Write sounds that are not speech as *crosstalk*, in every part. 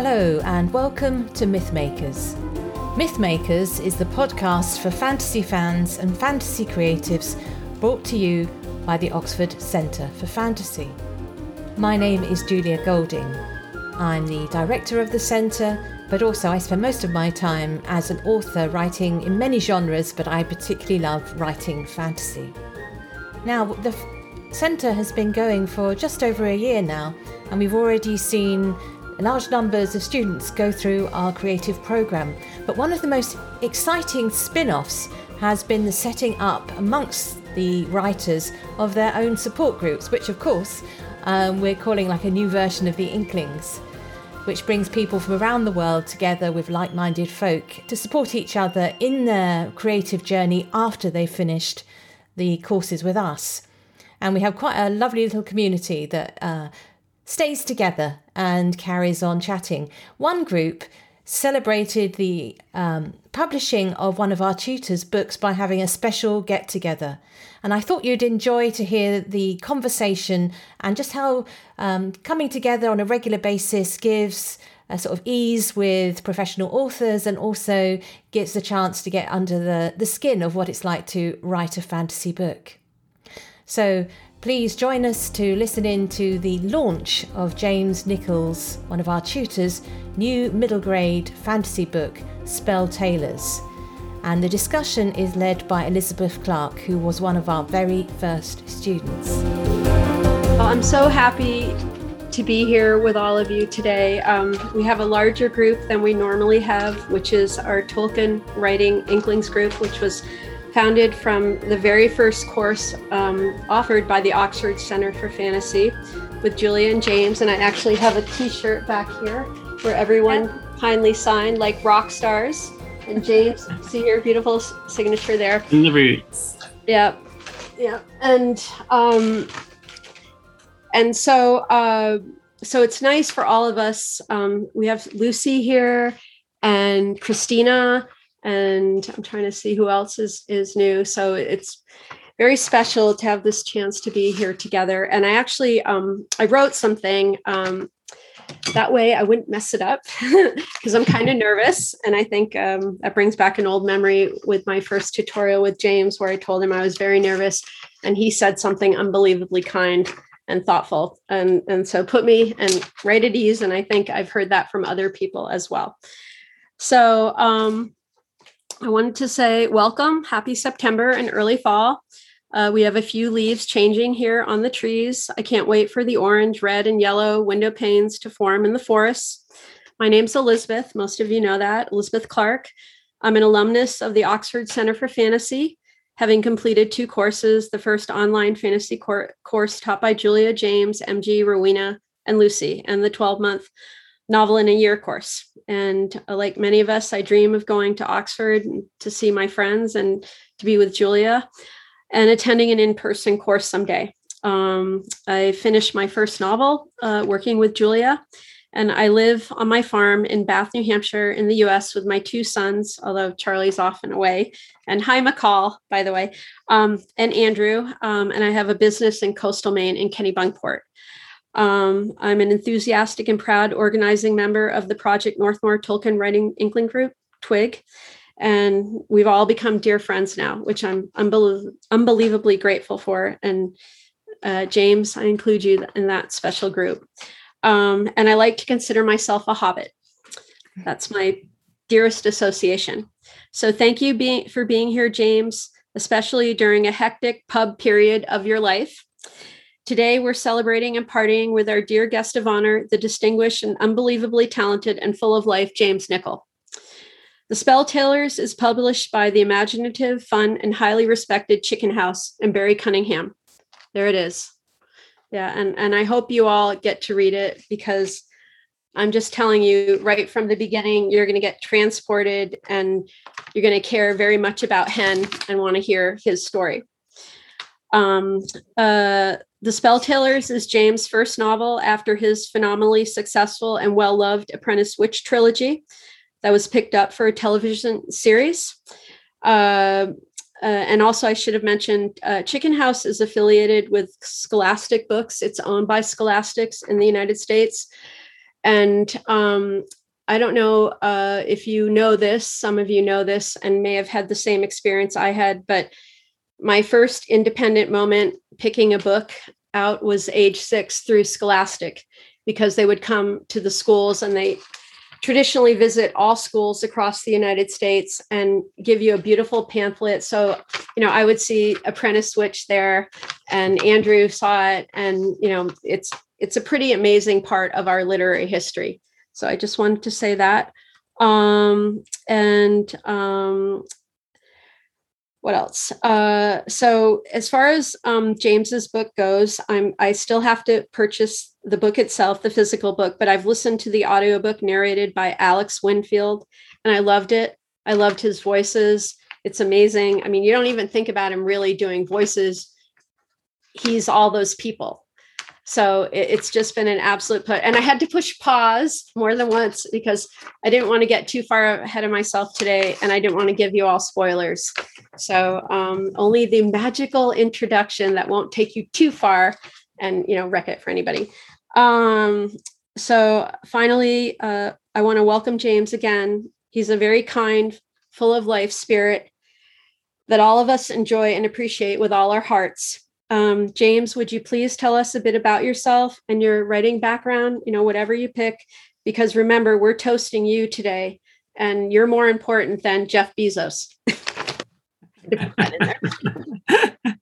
Hello, and welcome to Mythmakers. Mythmakers is the podcast for fantasy fans and fantasy creatives brought to you by the Oxford Centre for Fantasy. My name is Julia Golding. I'm the director of the centre, but also I spend most of my time as an author writing in many genres, but I particularly love writing fantasy. Now, the centre has been going for just over a year now, and we've already seen large numbers of students go through our creative programme. But one of the most exciting spin offs has been the setting up amongst the writers of their own support groups, which of course um, we're calling like a new version of the Inklings, which brings people from around the world together with like minded folk to support each other in their creative journey after they've finished the courses with us. And we have quite a lovely little community that uh, stays together and carries on chatting. One group celebrated the um, publishing of one of our tutors' books by having a special get together. And I thought you'd enjoy to hear the conversation and just how um, coming together on a regular basis gives a sort of ease with professional authors and also gives the chance to get under the, the skin of what it's like to write a fantasy book. So Please join us to listen in to the launch of James Nichols, one of our tutors, new middle grade fantasy book, Spell Tailors. And the discussion is led by Elizabeth Clark, who was one of our very first students. I'm so happy to be here with all of you today. Um, we have a larger group than we normally have, which is our Tolkien Writing Inklings group, which was founded from the very first course um, offered by the Oxford Center for Fantasy with Julia and James. And I actually have a t shirt back here where everyone kindly signed like rock stars. And James, see your beautiful signature there. In the roots. Yeah. Yeah. And, um, and so, uh, so it's nice for all of us. Um, we have Lucy here and Christina and I'm trying to see who else is is new. So it's very special to have this chance to be here together. And I actually um, I wrote something um, that way I wouldn't mess it up *laughs* because I'm kind of nervous. And I think um, that brings back an old memory with my first tutorial with James, where I told him I was very nervous, and he said something unbelievably kind and thoughtful, and and so put me and right at ease. And I think I've heard that from other people as well. So um, I wanted to say welcome, happy September and early fall. Uh, we have a few leaves changing here on the trees. I can't wait for the orange, red, and yellow window panes to form in the forests. My name's Elizabeth. Most of you know that. Elizabeth Clark. I'm an alumnus of the Oxford Center for Fantasy, having completed two courses the first online fantasy cor- course taught by Julia James, MG, Rowena, and Lucy, and the 12 month novel in a year course. And uh, like many of us, I dream of going to Oxford to see my friends and to be with Julia and attending an in person course someday. Um, I finished my first novel uh, working with Julia, and I live on my farm in Bath, New Hampshire, in the US with my two sons, although Charlie's off and away. And hi, McCall, by the way, um, and Andrew. Um, and I have a business in coastal Maine in Kennebunkport. Um, I'm an enthusiastic and proud organizing member of the Project Northmoor Tolkien Writing Inkling Group, TWIG, and we've all become dear friends now, which I'm unbel- unbelievably grateful for. And uh, James, I include you in that special group. Um, and I like to consider myself a hobbit. That's my dearest association. So thank you being, for being here, James, especially during a hectic pub period of your life. Today, we're celebrating and partying with our dear guest of honor, the distinguished and unbelievably talented and full of life James Nicol. The Spell Tailors is published by the imaginative, fun, and highly respected Chicken House and Barry Cunningham. There it is. Yeah, and, and I hope you all get to read it because I'm just telling you right from the beginning, you're going to get transported and you're going to care very much about Hen and want to hear his story. Um, uh, the Spell Tailors is James' first novel after his phenomenally successful and well loved Apprentice Witch trilogy that was picked up for a television series. Uh, uh, and also, I should have mentioned uh, Chicken House is affiliated with Scholastic Books. It's owned by Scholastics in the United States. And um, I don't know uh, if you know this, some of you know this and may have had the same experience I had, but my first independent moment picking a book out was age six through Scholastic because they would come to the schools and they traditionally visit all schools across the United States and give you a beautiful pamphlet. So, you know, I would see Apprentice Witch there and Andrew saw it and, you know, it's it's a pretty amazing part of our literary history. So I just wanted to say that. Um, and um, what else? Uh, so as far as um, James's book goes, I'm I still have to purchase the book itself, the physical book, but I've listened to the audiobook narrated by Alex Winfield, and I loved it. I loved his voices. It's amazing. I mean, you don't even think about him really doing voices. He's all those people. So it, it's just been an absolute put. And I had to push pause more than once because I didn't want to get too far ahead of myself today, and I didn't want to give you all spoilers. So um, only the magical introduction that won't take you too far and you know wreck it for anybody. Um, so finally, uh, I want to welcome James again. He's a very kind, full of life spirit that all of us enjoy and appreciate with all our hearts. Um, James, would you please tell us a bit about yourself and your writing background, you know, whatever you pick? Because remember, we're toasting you today, and you're more important than Jeff Bezos. *laughs*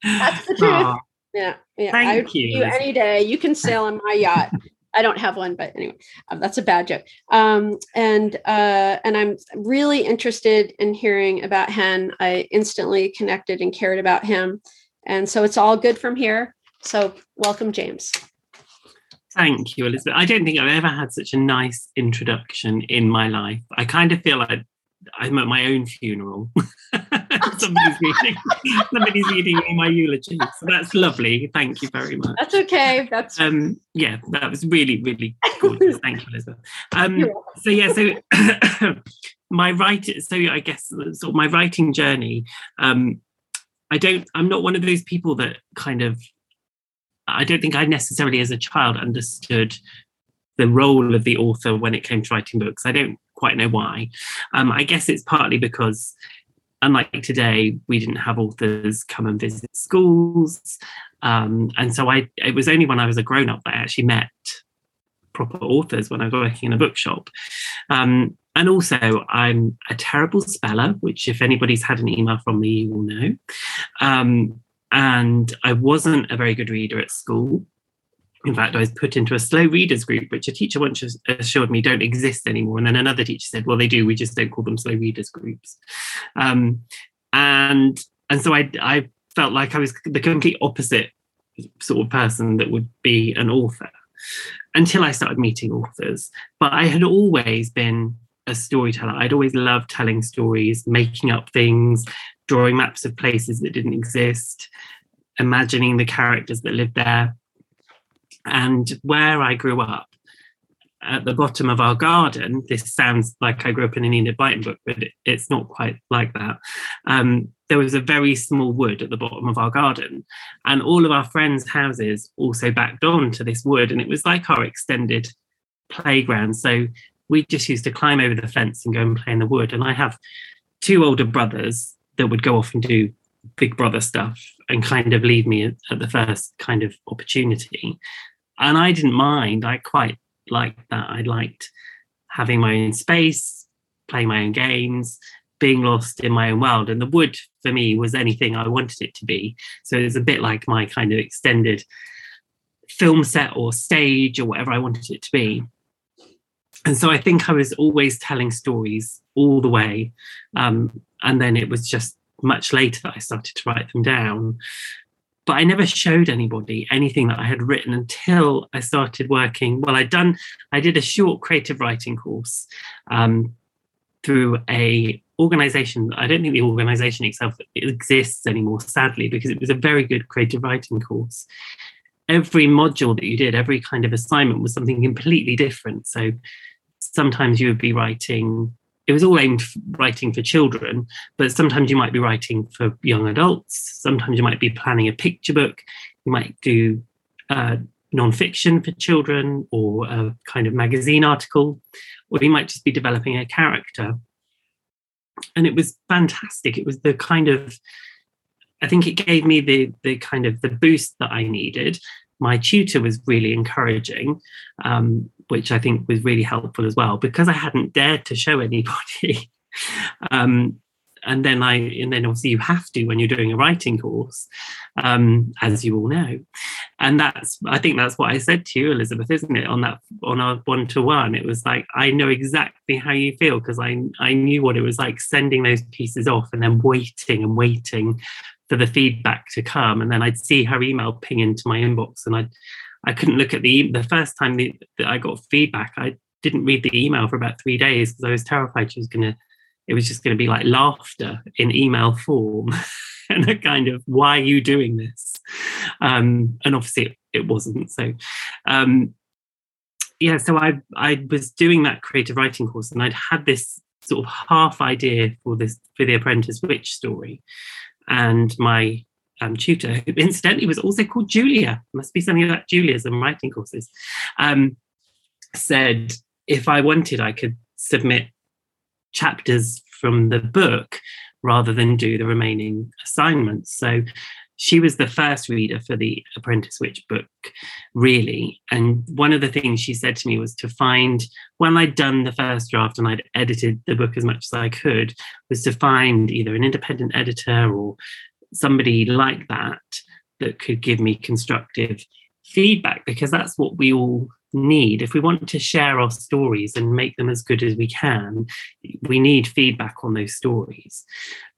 That's the truth. Aww. Yeah, yeah. Thank you. you any day. You can sail on my yacht. I don't have one, but anyway, um, that's a bad joke. Um, and uh, and I'm really interested in hearing about Hen. I instantly connected and cared about him, and so it's all good from here. So welcome, James. Thank you, Elizabeth. I don't think I've ever had such a nice introduction in my life. I kind of feel like I'm at my own funeral. *laughs* somebody's reading somebody's reading me my eulogy. So that's lovely. Thank you very much. That's okay. That's um yeah, that was really, really *laughs* gorgeous. Thank you, Elizabeth. Um so yeah, so *coughs* my writing so I guess sort of my writing journey, um I don't I'm not one of those people that kind of I don't think I necessarily as a child understood the role of the author when it came to writing books. I don't quite know why. Um, I guess it's partly because unlike today, we didn't have authors come and visit schools. Um, and so I it was only when I was a grown-up that I actually met proper authors when I was working in a bookshop. Um, and also, I'm a terrible speller, which, if anybody's had an email from me, you will know. Um, and I wasn't a very good reader at school. In fact, I was put into a slow readers group, which a teacher once assured me don't exist anymore. And then another teacher said, "Well, they do. We just don't call them slow readers groups." Um, and and so I I felt like I was the complete opposite sort of person that would be an author until I started meeting authors. But I had always been a storyteller. I'd always loved telling stories, making up things, drawing maps of places that didn't exist, imagining the characters that lived there. And where I grew up, at the bottom of our garden, this sounds like I grew up in an Enid Blyton book, but it, it's not quite like that. Um, there was a very small wood at the bottom of our garden, and all of our friends' houses also backed on to this wood, and it was like our extended playground. So we just used to climb over the fence and go and play in the wood. And I have two older brothers that would go off and do Big Brother stuff and kind of leave me at the first kind of opportunity. And I didn't mind. I quite liked that. I liked having my own space, playing my own games, being lost in my own world. And the wood for me was anything I wanted it to be. So it was a bit like my kind of extended film set or stage or whatever I wanted it to be. And so I think I was always telling stories all the way. Um, and then it was just much later that I started to write them down. But I never showed anybody anything that I had written until I started working. Well, I'd done, I did a short creative writing course um, through a organization. I don't think the organization itself exists anymore, sadly, because it was a very good creative writing course. Every module that you did, every kind of assignment was something completely different. So sometimes you would be writing it was all aimed writing for children, but sometimes you might be writing for young adults. Sometimes you might be planning a picture book. You might do uh, non-fiction for children or a kind of magazine article, or you might just be developing a character. And it was fantastic. It was the kind of, I think it gave me the the kind of the boost that I needed. My tutor was really encouraging. Um, which I think was really helpful as well because I hadn't dared to show anybody. *laughs* um, and then I, and then obviously you have to when you're doing a writing course, um, as you all know. And that's, I think that's what I said to you, Elizabeth, isn't it? On that, on our one to one, it was like I know exactly how you feel because I, I knew what it was like sending those pieces off and then waiting and waiting for the feedback to come, and then I'd see her email ping into my inbox, and I'd I couldn't look at the the first time that I got feedback. I didn't read the email for about three days because I was terrified she was gonna. It was just to be like laughter in email form, *laughs* and a kind of why are you doing this? Um, and obviously it, it wasn't. So um, yeah, so I I was doing that creative writing course, and I'd had this sort of half idea for this for the Apprentice Witch story, and my um, tutor, who *laughs* incidentally was also called Julia, must be something about Julia's and writing courses, um, said if I wanted, I could submit chapters from the book rather than do the remaining assignments. So she was the first reader for the Apprentice Witch book, really. And one of the things she said to me was to find, when I'd done the first draft and I'd edited the book as much as I could, was to find either an independent editor or somebody like that that could give me constructive feedback because that's what we all need. If we want to share our stories and make them as good as we can we need feedback on those stories.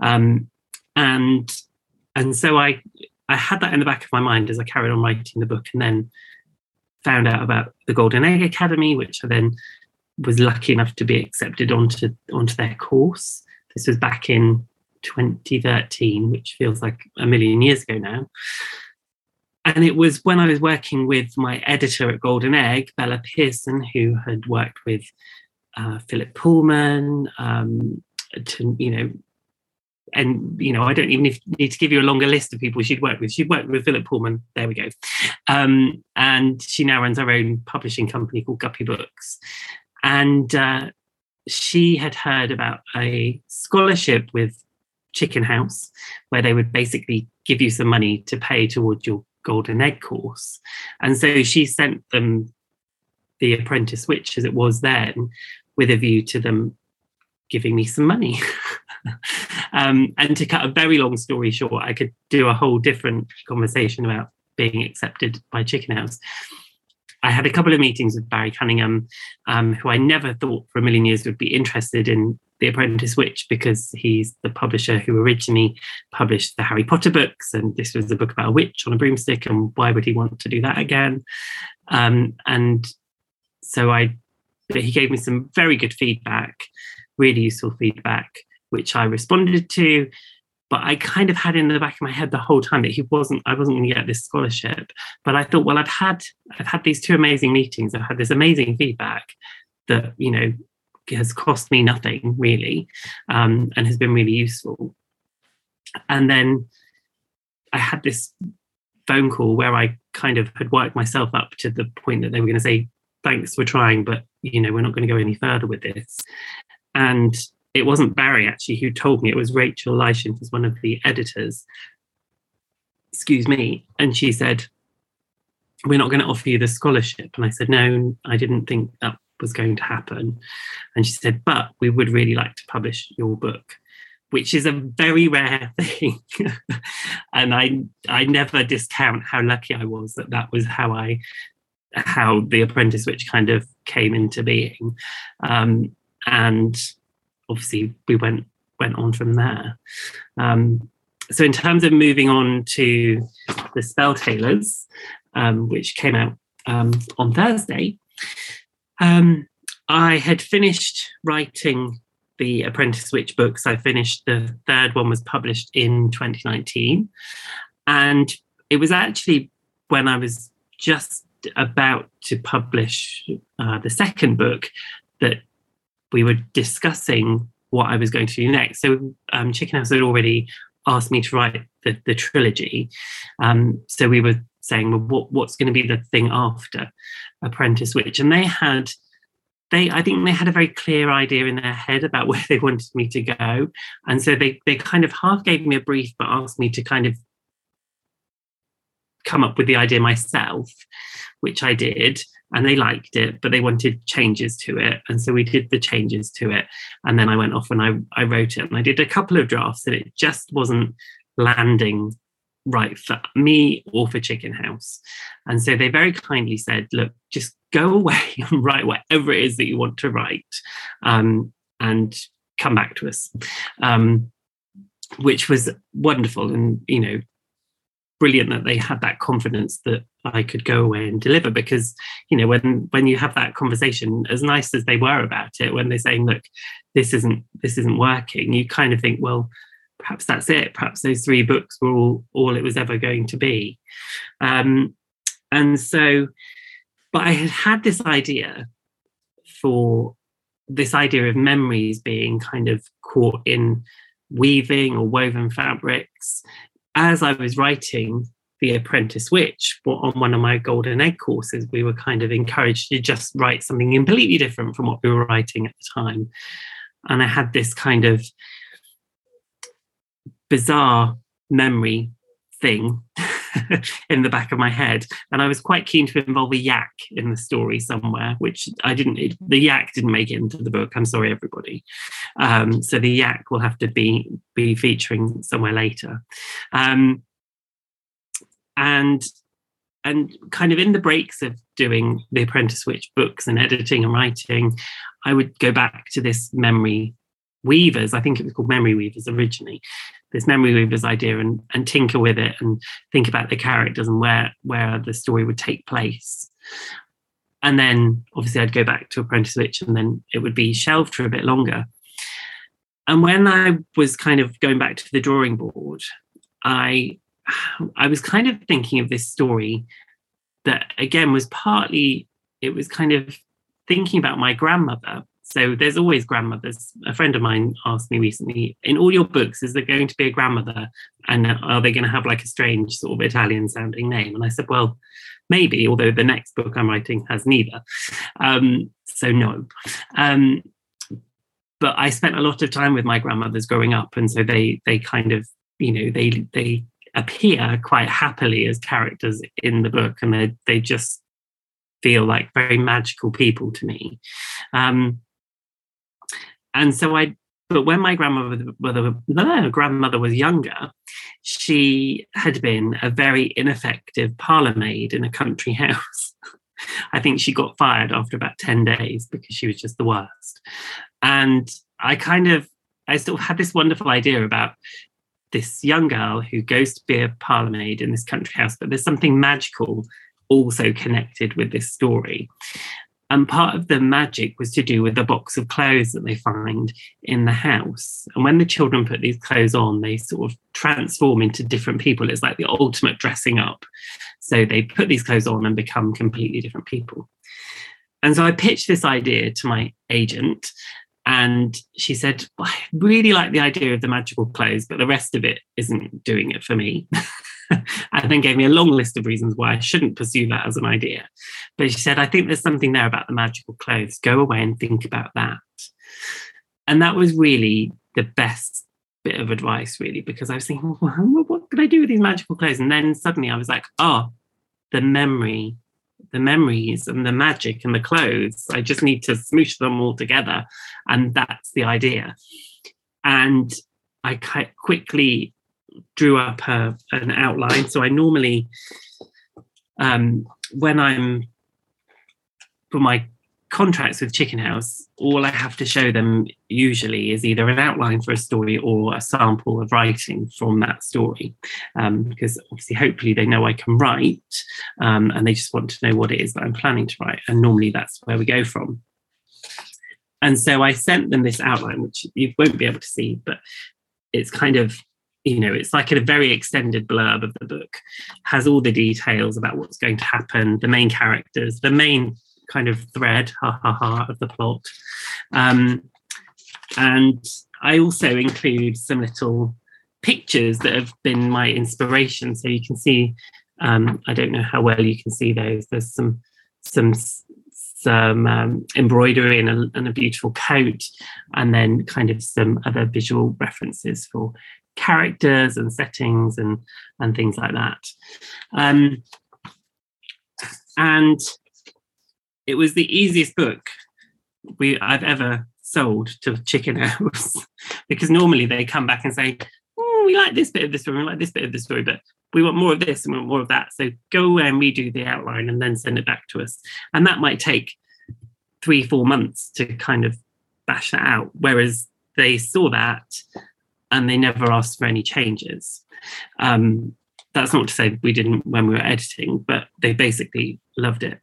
Um, and and so i i had that in the back of my mind as i carried on writing the book and then found out about the golden egg academy which i then was lucky enough to be accepted onto onto their course. This was back in 2013, which feels like a million years ago now. And it was when I was working with my editor at Golden Egg, Bella Pearson, who had worked with uh, Philip Pullman, um, to, you know, and you know, I don't even need to give you a longer list of people she'd worked with. She'd worked with Philip Pullman. There we go. Um, and she now runs her own publishing company called Guppy Books. And uh, she had heard about a scholarship with chicken house where they would basically give you some money to pay towards your golden egg course. And so she sent them the apprentice witch as it was then with a view to them giving me some money. *laughs* Um, and to cut a very long story short i could do a whole different conversation about being accepted by chicken house. I had a couple of meetings with Barry Cunningham, um, who I never thought for a million years would be interested in the Apprentice Witch because he's the publisher who originally published the Harry Potter books, and this was a book about a witch on a broomstick, and why would he want to do that again? Um, and so I, he gave me some very good feedback, really useful feedback, which I responded to. But I kind of had in the back of my head the whole time that he wasn't, I wasn't going to get this scholarship. But I thought, well, I've had, I've had these two amazing meetings. I've had this amazing feedback that you know has cost me nothing really um, and has been really useful. And then I had this phone call where I kind of had worked myself up to the point that they were going to say, thanks for trying, but you know, we're not going to go any further with this. And it wasn't Barry actually who told me, it was Rachel Leyshon, was one of the editors. Excuse me. And she said, We're not going to offer you the scholarship. And I said, No, I didn't think that was going to happen. And she said, But we would really like to publish your book which is a very rare *laughs* thing. And i i never discount how lucky i was that that was how i how the apprentice witch kind of came into being. Um, and obviously we went went on from there. Um, so in terms of moving on to the spell tailors um, which came out um, on thursday um, i had finished writing the apprentice witch books i finished the third one was published in 2019 and it was actually when i was just about to publish uh, the second book that we were discussing what I was going to do next. So um, Chicken House had already asked me to write the, the trilogy. Um, so we were saying, well, what, what's going to be the thing after Apprentice Witch? And they had, they I think they had a very clear idea in their head about *laughs* where they wanted me to go. And so they they kind of half gave me a brief, but asked me to kind of come up with the idea myself, which I did. And they liked it, but they wanted changes to it. And so we did the changes to it. And then I went off and I, I wrote it. And I did a couple of drafts and it just wasn't landing right for me or for Chicken House. And so they very kindly said, look, just go away *laughs* and write whatever it is that you want to write um, and come back to us. Um, which was wonderful. And, you know, brilliant that they had that confidence that I could go away and deliver because you know when when you have that conversation as nice as they were about it when they're saying look this isn't this isn't working you kind of think well perhaps that's it. Perhaps those three books were all all it was ever going to be. Um, and so but I had had this idea for this idea of memories being kind of caught in weaving or woven fabrics. As I was writing The Apprentice Witch on one of my Golden Egg courses, we were kind of encouraged to just write something completely different from what we were writing at the time. And I had this kind of bizarre memory thing *laughs* in the back of my head. And I was quite keen to involve a yak in the story somewhere, which I didn't, it, the yak didn't make it into the book. I'm sorry, everybody. Um, so the yak will have to be, be featuring somewhere later. Um, and and kind of in the breaks of doing the apprentice witch books and editing and writing i would go back to this memory weavers i think it was called memory weavers originally this memory weavers idea and, and tinker with it and think about the characters and where where the story would take place. And then obviously i'd go back to apprentice witch and then it would be shelved for a bit longer. And when i was kind of going back to the drawing board i i was kind of thinking of this story that again was partly it was kind of thinking about my grandmother so there's always grandmothers. A friend of mine asked me recently, in all your books, is there going to be a grandmother? And are they going to have like a strange sort of Italian sounding name? And I said, well, maybe, although the next book I'm writing has neither. Um, so no. Um, but I spent a lot of time with my grandmothers growing up. And so they they kind of, you know, they they appear quite happily as characters in the book and they they just feel like very magical people to me. Um, and so I, but when my grandmother, no, grandmother was younger, she had been a very ineffective parlour maid in a country *laughs* house. I think she got fired after about 10 days because she was just the worst. And I kind of, I sort of had this wonderful idea about this young girl who goes to be a parlour maid in this country house, but there's something magical also connected with this story. And part of the magic was to do with the box of clothes that they find in the house. And when the children put these clothes on, they sort of transform into different people. It's like the ultimate dressing up. So they put these clothes on and become completely different people. And so I pitched this idea to my agent, and she said, well, I really like the idea of the magical clothes, but the rest of it isn't doing it for me. *laughs* *laughs* and then gave me a long list of reasons why I shouldn't pursue that as an idea. But she said, I think there's something there about the magical clothes. Go away and think about that. and that was really the best bit of advice, really, because I was thinking, well, *laughs* what could I do with these magical clothes? And then suddenly I was like, oh, the memory, the memories and the magic and the clothes. I just need to smoosh them all together. And that's the idea. And I quickly drew up a, an outline. So I normally, um, when I'm for my contracts with Chicken House, all I have to show them usually is either an outline for a story or a sample of writing from that story. Um, because obviously, hopefully, they know I can write um, and they just want to know what it is that I'm planning to write. And normally, that's where we go from. And so I sent them this outline, which you won't be able to see, but it's kind of you know it's like a very extended blurb of the book has all the details about what's going to happen the main characters the main kind of thread ha ha ha of the plot. Um, and i also include some little pictures that have been my inspiration. So you can see um, i don't know how well you can see those there's some some some um, embroidery and a, and a, beautiful coat, and then kind of some other visual references for characters and settings and and things like that. Um, and it was the easiest book we I've ever sold to Chicken House *laughs* because normally they come back and say, "We like this bit of the story, we like this bit of the story, but we want more of this and we want more of that." So go away and redo the outline and then send it back to us, and that might take three, four months to kind of bash that out. Whereas they saw that and they never asked for any changes. Um, that's not to say we didn't when we were editing, but they basically loved it.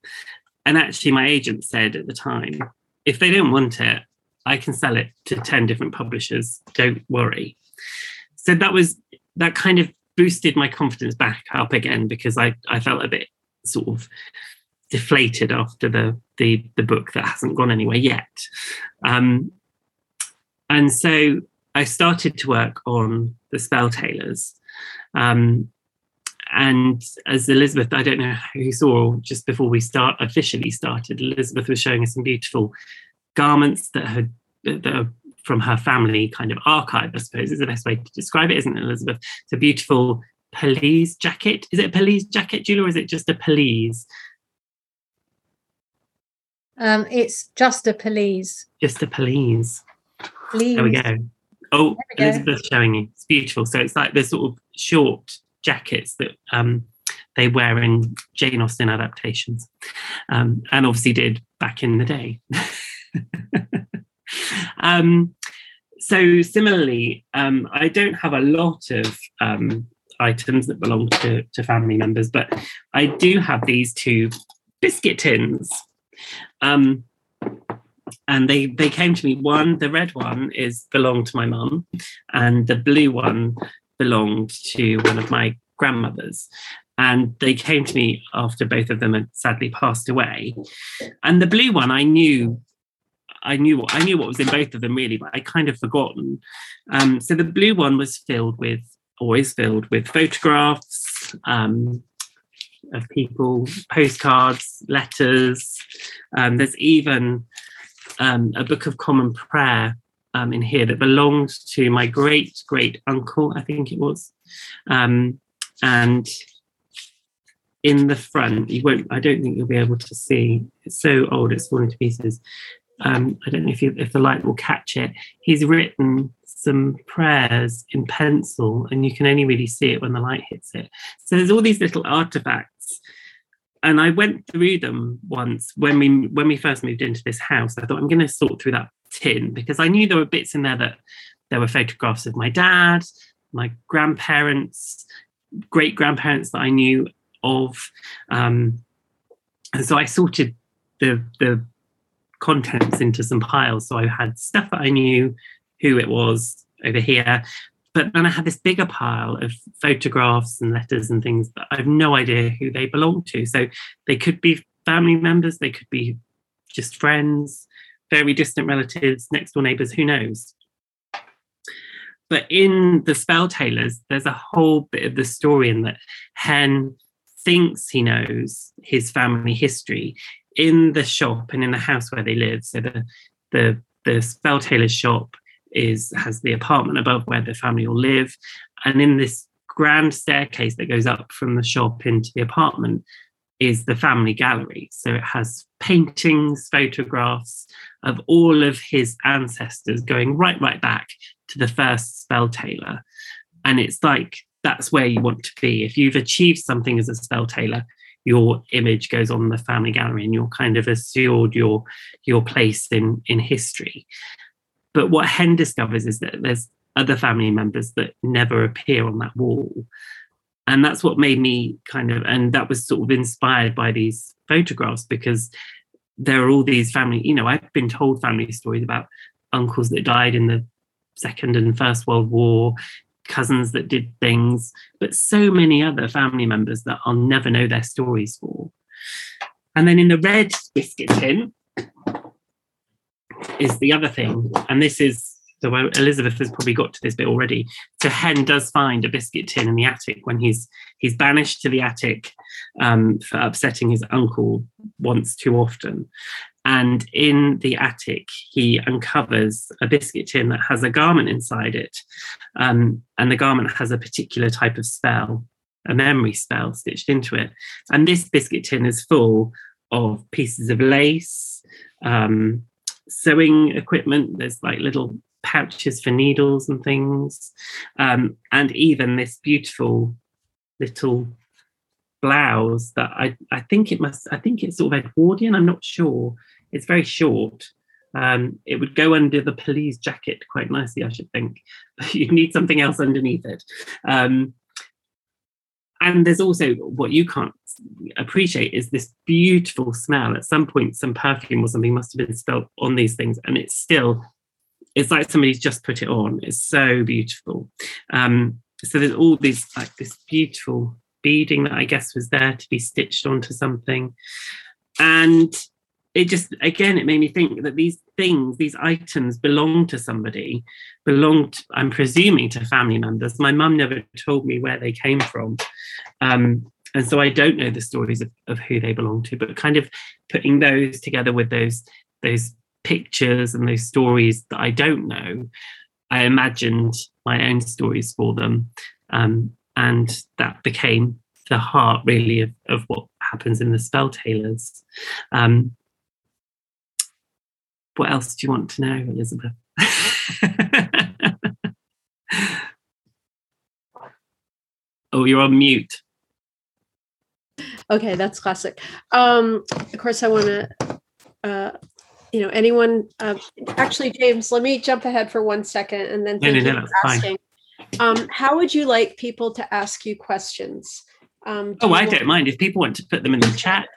And actually, my agent said at the time, if they don't want it, I can sell it to 10 different publishers. Don't worry. So that was that kind of boosted my confidence back up again because I, I felt a bit sort of deflated after the the, the book that hasn't gone anywhere yet. Um, and so I started to work on the spell tailors. Um, and as Elizabeth, I don't know who saw just before we start officially started, Elizabeth was showing us some beautiful garments that had that are from her family kind of archive, I suppose is the best way to describe it, isn't it, Elizabeth? It's a beautiful pelisse jacket. Is it a pelisse jacket, Julia, or is it just a pelisse? Um, it's just a pelisse. Just a pelisse. There we go. Oh, Elizabeth's showing you. It's beautiful. So it's like the sort of short jackets that um, they wear in Jane Austen adaptations, um, and obviously did back in the day. *laughs* um, so similarly, um, I don't have a lot of um, items that belong to, to family members, but I do have these two biscuit tins. Um, and they they came to me. One, the red one is belonged to my mum, and the blue one belonged to one of my grandmothers. And they came to me after both of them had sadly passed away. And the blue one, I knew, I knew what I knew what was in both of them really, but I kind of forgotten. Um, so the blue one was filled with, always filled with photographs, um, of people, postcards, letters. Um, there's even um, a book of common prayer um, in here that belonged to my great great uncle, I think it was. Um, and in the front, you won't. I don't think you'll be able to see. It's so old; it's falling to pieces. Um, I don't know if you, if the light will catch it. He's written some prayers in pencil, and you can only really see it when the light hits it. So there's all these little artifacts and I went through them once when we when we first moved into this house. I thought I'm going to sort through that tin because I knew there were bits in there that there were photographs of my dad, my grandparents, great grandparents that I knew of, um, and so I sorted the the contents into some piles. So I had stuff that I knew who it was over here, but then I had this bigger pile of photographs and letters and things that I have no idea who they belong to. So they could be family members, they could be just friends, very distant relatives, next door neighbors, who knows? But in the spell tailors, there's a whole bit of the story in that Hen thinks he knows his family history in the shop and in the house where they live. So the the the spell tailor's shop is has the apartment above where the family will live, and in this grand staircase that goes up from the shop into the apartment is the family gallery. So it has paintings, photographs of all of his ancestors going right, right back to the first spell tailor. And it's like that's where you want to be. If you've achieved something as a spell tailor, your image goes on the family gallery and you're kind of assured your your place in in history. But what Hen discovers is that there's other family members that never appear on that wall. And that's what made me kind of, and that was sort of inspired by these photographs because there are all these family, you know, I've been told family stories about uncles that died in the Second and First World War, cousins that did things, but so many other family members that I'll never know their stories for. And then in the red biscuit tin is the other thing. And this is so Elizabeth has probably got to this bit already. So Hen does find a biscuit tin in the attic when he's he's banished to the attic um, for upsetting his uncle once too often. And in the attic, he uncovers a biscuit tin that has a garment inside it. Um, and the garment has a particular type of spell, a memory spell stitched into it. And this biscuit tin is full of pieces of lace, um, sewing equipment. There's like little pouches for needles and things, um, and even this beautiful little blouse that I, I think it must I think it's sort of Edwardian. I'm not sure. It's very short. Um, it would go under the pelisse jacket quite nicely, I should think. But *laughs* you need something else underneath it. Um, and there's also what you can't appreciate is this beautiful smell. At some point, some perfume or something must have been spilled on these things, and it's still it's like somebody's just put it on. It's so beautiful. Um, so there's all these like this beautiful beading that I guess was there to be stitched onto something. And it just again it made me think that these things, these items belong to somebody, belonged I'm presuming to family members. My mum never told me where they came from. Um, and so I don't know the stories of, of who they belong to, but kind of putting those together with those those pictures and those stories that I don't know, I imagined my own stories for them. Um, and that became the heart really of, of what happens in the spell tailors. Um, what else do you want to know, Elizabeth? *laughs* oh, you're on mute. Okay, that's classic. Um, of course, I want to uh, you know, anyone, uh, actually, James, let me jump ahead for one second and then thank no, no, no, for asking. Um, how would you like people to ask you questions? Um, do oh, I don't mind if people want to put them in the chat,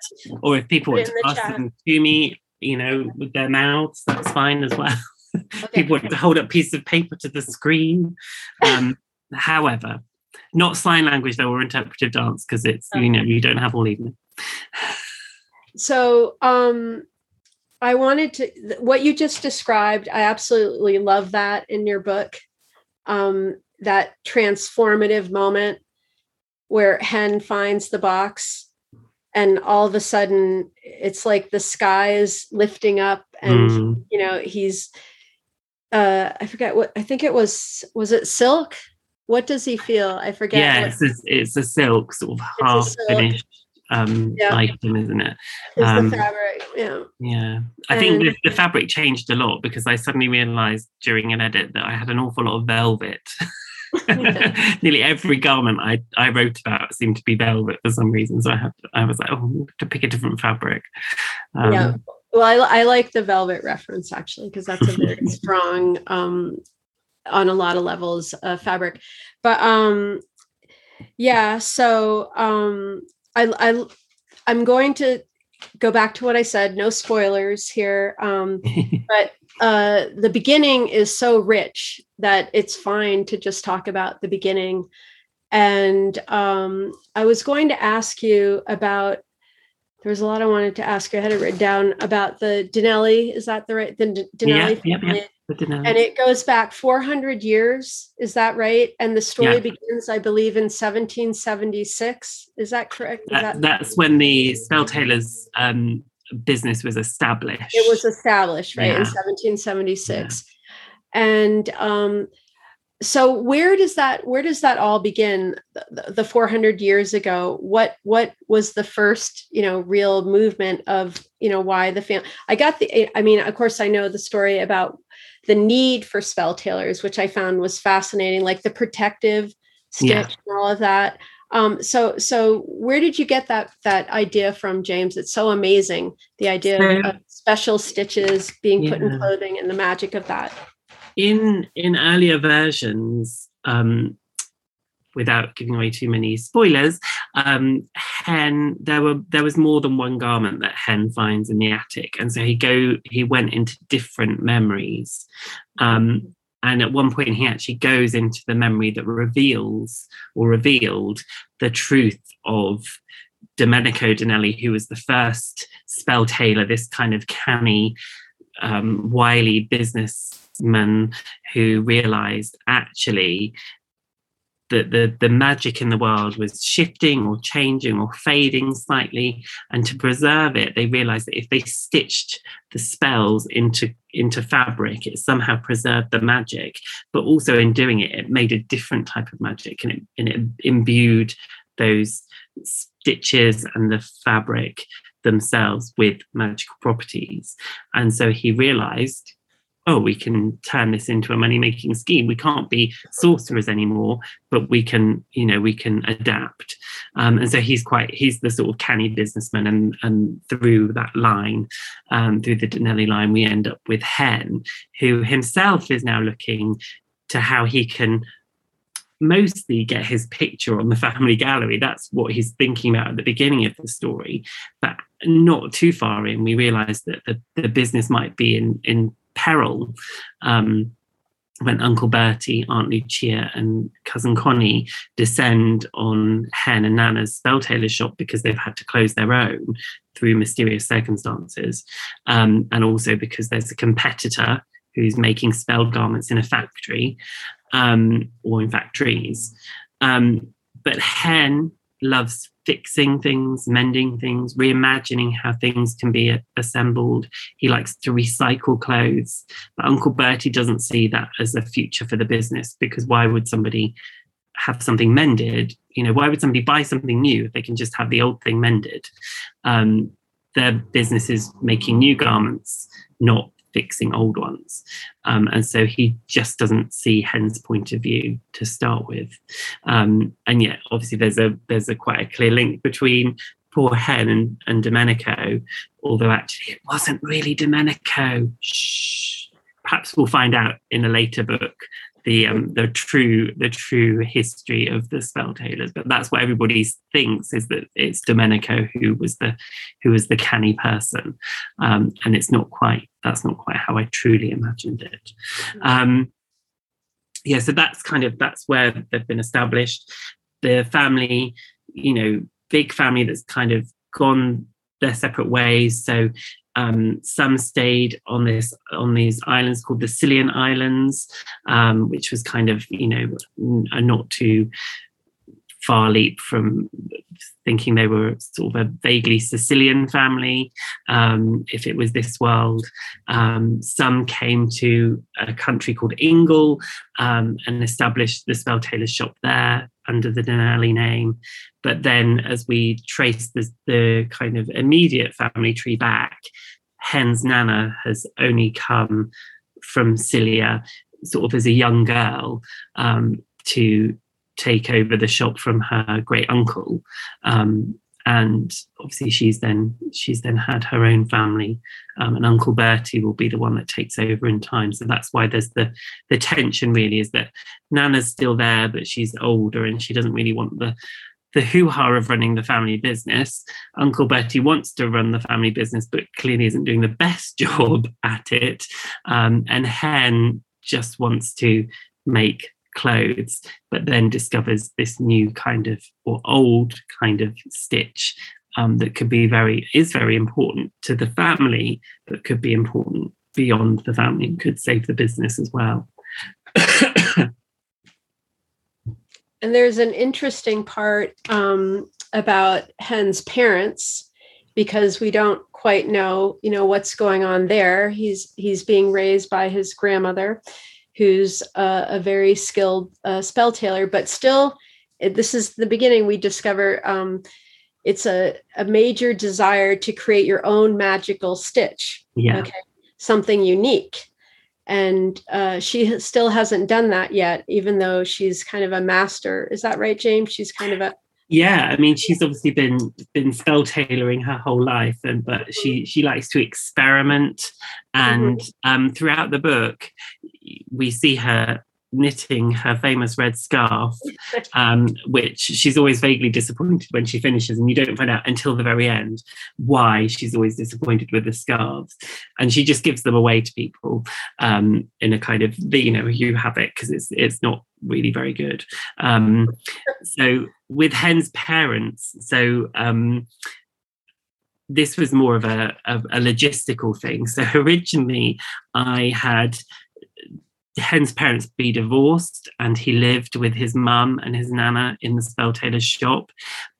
or if people want to ask chat. them to me, you know, with their mouths, that's fine as well. *laughs* Okay. people want to hold up a piece of paper to the screen. Um, *laughs* however, not sign language though, or interpretive dance because it's okay. you know you don't have all evening. *sighs* So, um, I wanted to what you just described. I absolutely love that in your book. Um, that transformative moment where Hen finds the box, and all of a sudden it's like the sky is lifting up, and mm. you know he's. Uh, I forget what I think it was. Was it silk? What does he feel? I forget. Yeah, it's a, it's a silk sort of half finished um yeah. item, isn't it? Um, the fabric, yeah. Yeah. I and, think the, the, fabric changed a lot because I suddenly realized during an edit that I had an awful lot of velvet. *laughs* *laughs* Nearly every garment I, I wrote about seemed to be velvet for some reason. So I had to, I was like, oh, to pick a different fabric. Um, yeah. Well, I, I like the velvet reference actually because that's a very *laughs* strong um on a lot of levels of fabric. But um yeah, so um I, I I'm going to go back to what I said. No spoilers here, um, *laughs* but uh, the beginning is so rich that it's fine to just talk about the beginning. And um, I was going to ask you about. There was a lot I wanted to ask you. I had it written down about the Dinelli. Is that the right? The Dinelli yeah, yeah, yeah and it goes back 400 years is that right and the story yeah. begins i believe in 1776 is that correct is that... that's when the spell tailors um, business was established. It was established, right, yeah. in 1776. Yeah. And um, so where does that where does that all begin the, the 400 years ago what what was the first you know real movement of you know why the family i got the i mean of course i know the story about the need for spell tailors which i found was fascinating like the protective stitch yeah. and all of that um, so so where did you get that that idea from james? It's so amazing the idea of special stitches being yeah. put in clothing and the magic of that. In in earlier versions um, without giving away too many spoilers, um, Hen there were there was more than one garment that Hen finds in the attic, and so he go he went into different memories, um, and at one point he actually goes into the memory that reveals or revealed the truth of Domenico Donelli, who was the first spell tailor, this kind of canny, um, wily businessman who realized actually that the, the magic in the world was shifting or changing or fading slightly. And to preserve it, they realized that if they stitched the spells into, into fabric, it somehow preserved the magic. But also in doing it, it made a different type of magic and it, and it imbued those stitches and the fabric themselves with magical properties. And so he realized oh, we can turn this into a money making scheme. We can't be sorcerers anymore, but we can, you know, we can adapt. Um, and so he's quite, he's the sort of canny businessman. And, and through that line, um, through the Donelli line, we end up with Hen, who himself is now looking to how he can mostly get his picture on the family gallery. That's what he's thinking about at the beginning of the story. But not too far in, we realize that the, the business might be in, in peril um, when Uncle Bertie, Aunt Lucia, and cousin Connie descend on Hen and Nana's spell tailor shop because they've had to close their own through mysterious circumstances, um, and also because there's a competitor who's making spell garments in a factory um, or in factories. Um, but Hen loves fixing things, mending things, reimagining how things can be assembled. He likes to recycle clothes. But Uncle Bertie doesn't see that as a future for the business because why would somebody have something mended? You know, why would somebody buy something new if they can just have the old thing mended? Um, their business is making new garments, not fixing old ones. Um, and so he just doesn't see Hen's point of view to start with. Um, and yet, obviously, there's a there's a quite a clear link between poor Hen and, and Domenico, although actually it wasn't really Domenico. Shh. Perhaps we'll find out in a later book the um, the true the true history of the spell tailors but that's what everybody thinks is that it's domenico who was the who was the canny person. Um, and it's not quite that's not quite how i truly imagined it. Um, yeah so that's kind of that's where they've been established. The family you know big family that's kind of gone their separate ways. So um, some stayed on this on these islands called the Scillian Islands, um, which was kind of you know a not too far leap from thinking they were sort of a vaguely Sicilian family, um, if it was this world. Um, some came to a country called Ingle um, and established the Spell Tailor shop there under the Donelli name. But then, as we trace the, the kind of immediate family tree back, Hen's Nana has only come from Cilia, sort of as a young girl um, to take over the shop from her great uncle. Um, and obviously she's then she's then had her own family. Um, and uncle bertie will be the one that takes over in time. So that's why there's the the tension really is that nana's still there but she's older and she doesn't really want the the hoo-ha of running the family business. Uncle bertie wants to run the family business but clearly isn't doing the best *laughs* job at it. Um, and hen just wants to make clothes, but then discovers this new kind of or old kind of stitch um, that could be very is very important to the family, but could be important beyond the family and could save the business as well. *coughs* and there's an interesting part um, about Hen's parents because we don't quite know, you know, what's going on there. He's he's being raised by his grandmother, who's a, a very skilled uh, spell tailor, but still, this is the beginning. We discover um, it's a, a major desire to create your own magical stitch. Yeah. Okay. Something unique. And uh, she still hasn't done that yet, even though she's kind of a master. Is that right, James? She's kind of a yeah i mean she's obviously been been spell tailoring her whole life and but she she likes to experiment and mm-hmm. um throughout the book we see her knitting her famous red scarf, *laughs* um, which she's always vaguely disappointed when she finishes, and you don't find out until the very end why she's always disappointed with the scarves. And she just gives them away to people um, in a kind of, you know, you have it because it's it's not really very good. Um, *laughs* so with Hen's parents, so um, this was more of a, a, a, logistical thing. So originally, I had Hen's parents be divorced and he lived with his mum and his nana in the spell tailor's shop.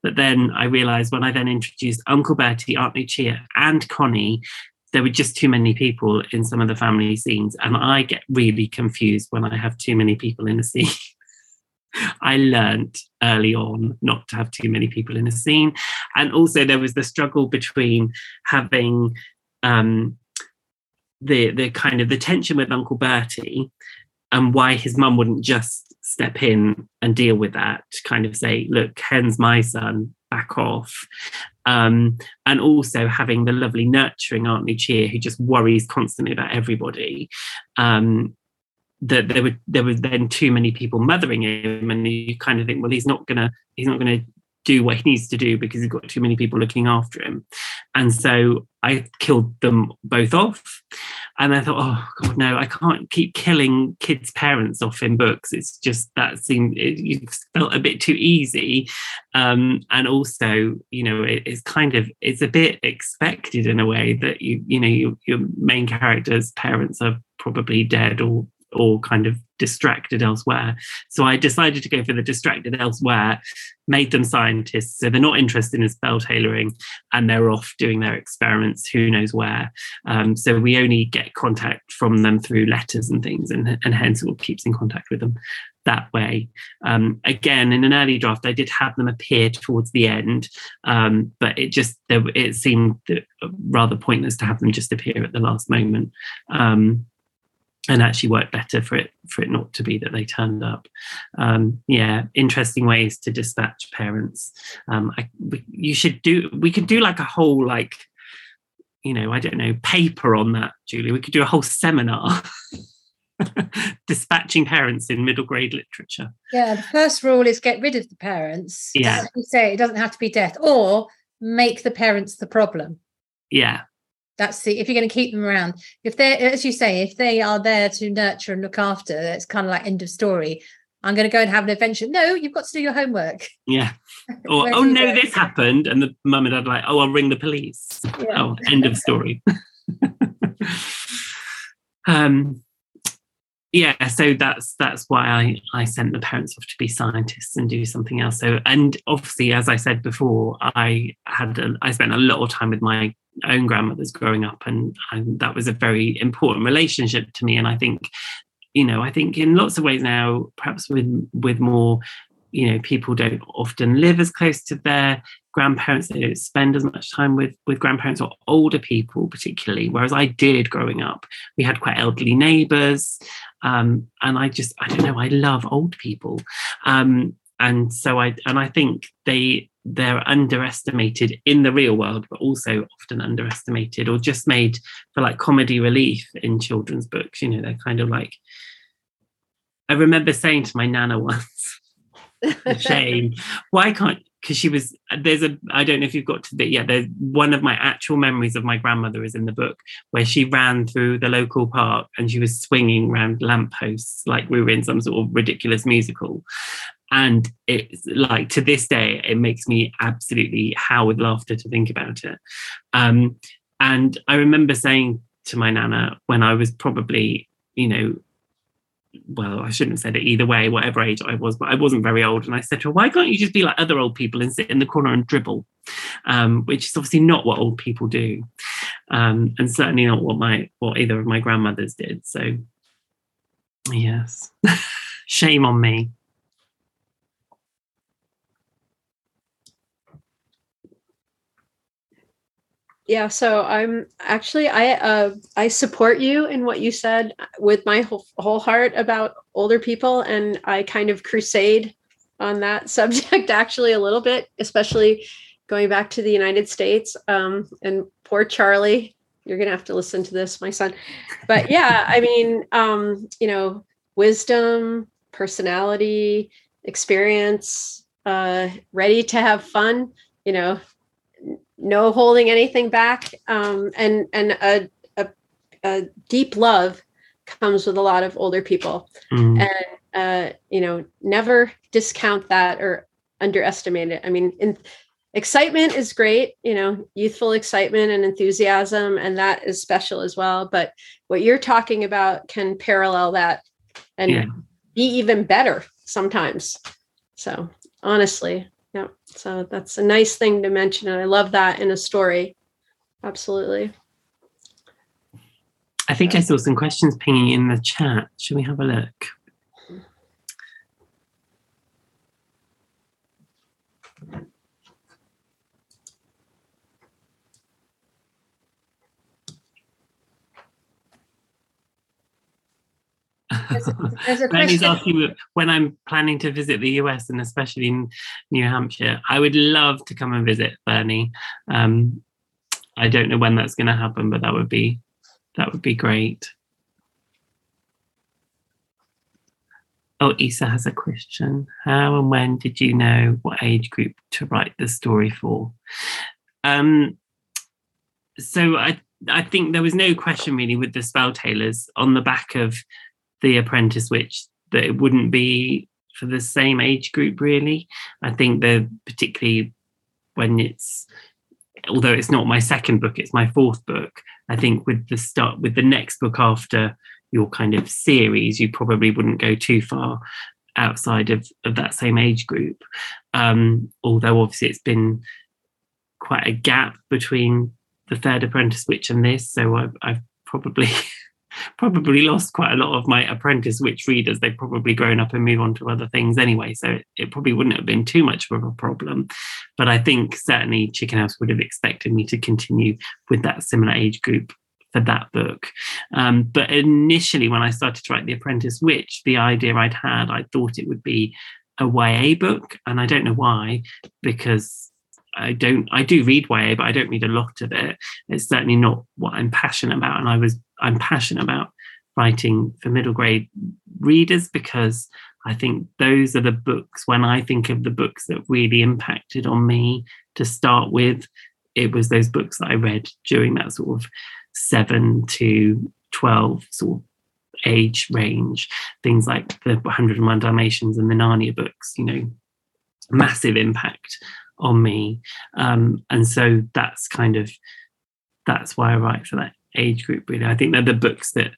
But then I realized when I then introduced Uncle Bertie, Aunt Lucia, and Connie, there were just too many people in some of the family scenes. And I get really confused when I have too many people in a scene. *laughs* I learned early on not to have too many people in a scene. And also, there was the struggle between having um, the the kind of the tension with Uncle Bertie and why his mum wouldn't just step in and deal with that, kind of say, look, Ken's my son, back off. Um, and also having the lovely nurturing Aunt Lucia who just worries constantly about everybody. Um, that there were there were then too many people mothering him, and you kind of think, well, he's not gonna he's not gonna do what he needs to do because he's got too many people looking after him. And so I killed them both off. And I thought, oh God, no, I can't keep killing kids' parents off in books. It's just that seemed it, felt a bit too easy. Um, and also, you know, it, it's kind of it's a bit expected in a way that you, you know, you, your main character's parents are probably dead or or kind of distracted elsewhere. So I decided to go for the distracted elsewhere, made them scientists. So they're not interested in spell tailoring and they're off doing their experiments, who knows where. Um, so we only get contact from them through letters and things, and, and of keeps in contact with them that way. Um, again, in an early draft, I did have them appear towards the end, um, but it just it seemed rather pointless to have them just appear at the last moment. Um, and actually worked better for it for it not to be that they turned up. Um, yeah, interesting ways to dispatch parents. Um, I, we, you should do. We could do like a whole like, you know, I don't know, paper on that, Julie. We could do a whole seminar. *laughs* dispatching parents in middle grade literature. Yeah, the first rule is get rid of the parents. Yeah, you say it doesn't have to be death, or make the parents the problem. Yeah, that's the if you're going to keep them around if they're as you say if they are there to nurture and look after it's kind of like end of story. I'm going to go and have an adventure. No you've got to do your homework. Yeah. *laughs* Or oh no this happened and the mum and dad like oh i'll ring the police. Yeah. oh end of story. *laughs* Um yeah so that's that's why i i sent the parents off to be scientists and do something else. So and obviously as i said before i had a, i spent a lot of time with my own grandmothers growing up and, and that was a very important relationship to me. And i think you know i think in lots of ways now perhaps with with more you know people don't often live as close to their grandparents they don't spend as much time with with grandparents or older people particularly whereas i did growing up we had quite elderly neighbors um, and i just i don't know i love old people um, and so i and i think they they're underestimated in the real world, but also often underestimated or just made for like comedy relief in children's books. You know, they're kind of like. I remember saying to my nana *laughs* once, shame, why can't because she was there's a I don't know if you've got to the yeah there's one of my actual memories of my grandmother is in the book where she ran through the local park and she was swinging around lampposts like we were in some sort of ridiculous musical. And it's like to this day it makes me absolutely howl with laughter to think about it. Um, and i remember saying to my nana when i was probably you know well i shouldn't have said it either way whatever age i was but i wasn't very old and i said to her why can't you just be like other old people and sit in the corner and dribble um, which is obviously not what old people do um, and certainly not what my what either of my grandmothers did. So, yes, *laughs* shame on me. Yeah so i'm actually i uh, i support you in what you said with my whole, whole heart about older people and i kind of crusade on that *laughs* subject actually a little bit especially going back to the united states. Um, and poor charlie you're gonna have to listen to this my son. But yeah i mean um, you know wisdom personality experience uh, ready to have fun you know no holding anything back. Um, and and a, a, a, deep love comes with a lot of older people. Mm. and uh, you know never discount that or underestimate it. I mean in, excitement is great you know youthful excitement and enthusiasm and that is special as well. But what you're talking about can parallel that and yeah. be even better sometimes. So honestly yeah so that's a nice thing to mention and i love that in a story. Absolutely. I think i saw some questions pinging in the chat. Should we have a look There's, *laughs* there's asking when I'm planning to visit the US and especially in New Hampshire. I would love to come and visit Bernie. Um, I don't know when that's going to happen, but that would be that would be great. Oh, Isa has a question. How and when did you know what age group to write the story for? Um, so I I think there was no question really with the Spell Tailors on the back of the Apprentice Witch that it wouldn't be for the same age group really. I think that particularly when it's although it's not my second book, it's my fourth book. I think with the start with the next book after your kind of series, you probably wouldn't go too far outside of, of that same age group. Um, although obviously it's been quite a gap between the third apprentice witch and this, so I've, I've probably *laughs* probably lost quite a lot of my apprentice witch readers. They've probably grown up and move on to other things anyway. So it, it, probably wouldn't have been too much of a problem. But I think certainly Chicken House would have expected me to continue with that similar age group for that book. Um, but initially, when I started to write The Apprentice Witch, the idea I'd had, I thought it would be a YA book. And I don't know why, because I don't I do read YA, but I don't read a lot of it. It's certainly not what I'm passionate about. And I was I'm passionate about writing for middle grade readers because I think those are the books when I think of the books that really impacted on me to start with, it was those books that I read during that sort of seven to 12 sort of age range. Things like the 101 Dalmatians and the Narnia books, you know, massive impact on me. Um, and so that's kind of that's why I write for that age group. Really, I think they're the books that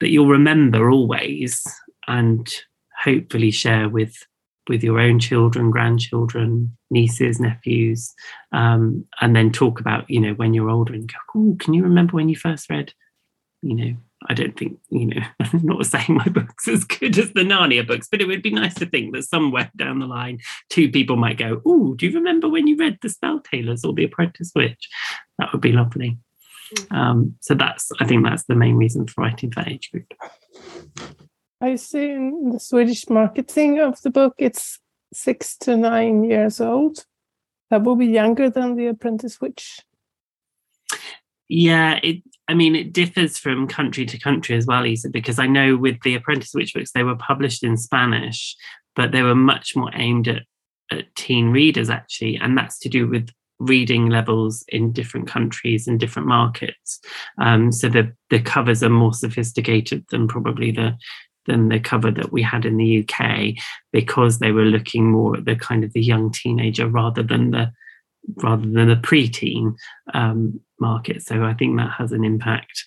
that you'll remember always, and hopefully share with with your own children, grandchildren, nieces, nephews, um, and then talk about you know when you're older and go, oh, can you remember when you first read, you know, I don't think, you know, I'm *laughs* not saying my book's as good as the Narnia books, but it would be nice to think that somewhere down the line, two people might go, Oh, do you remember when you read The Spell Tailors or The Apprentice Witch? That would be lovely. Mm. Um, so that's, I think that's the main reason for writing for age group. I see in the Swedish marketing of the book, it's six to nine years old. That will be younger than The Apprentice Witch. Yeah, it. I mean, it differs from country to country as well, Isa, because I know with the Apprentice Witch books, they were published in Spanish, but they were much more aimed at, at teen readers, actually. And that's to do with reading levels in different countries and different markets. Um, so the, the covers are more sophisticated than probably the than the cover that we had in the UK because they were looking more at the kind of the young teenager rather than the rather than a preteen um, market. So I think that has an impact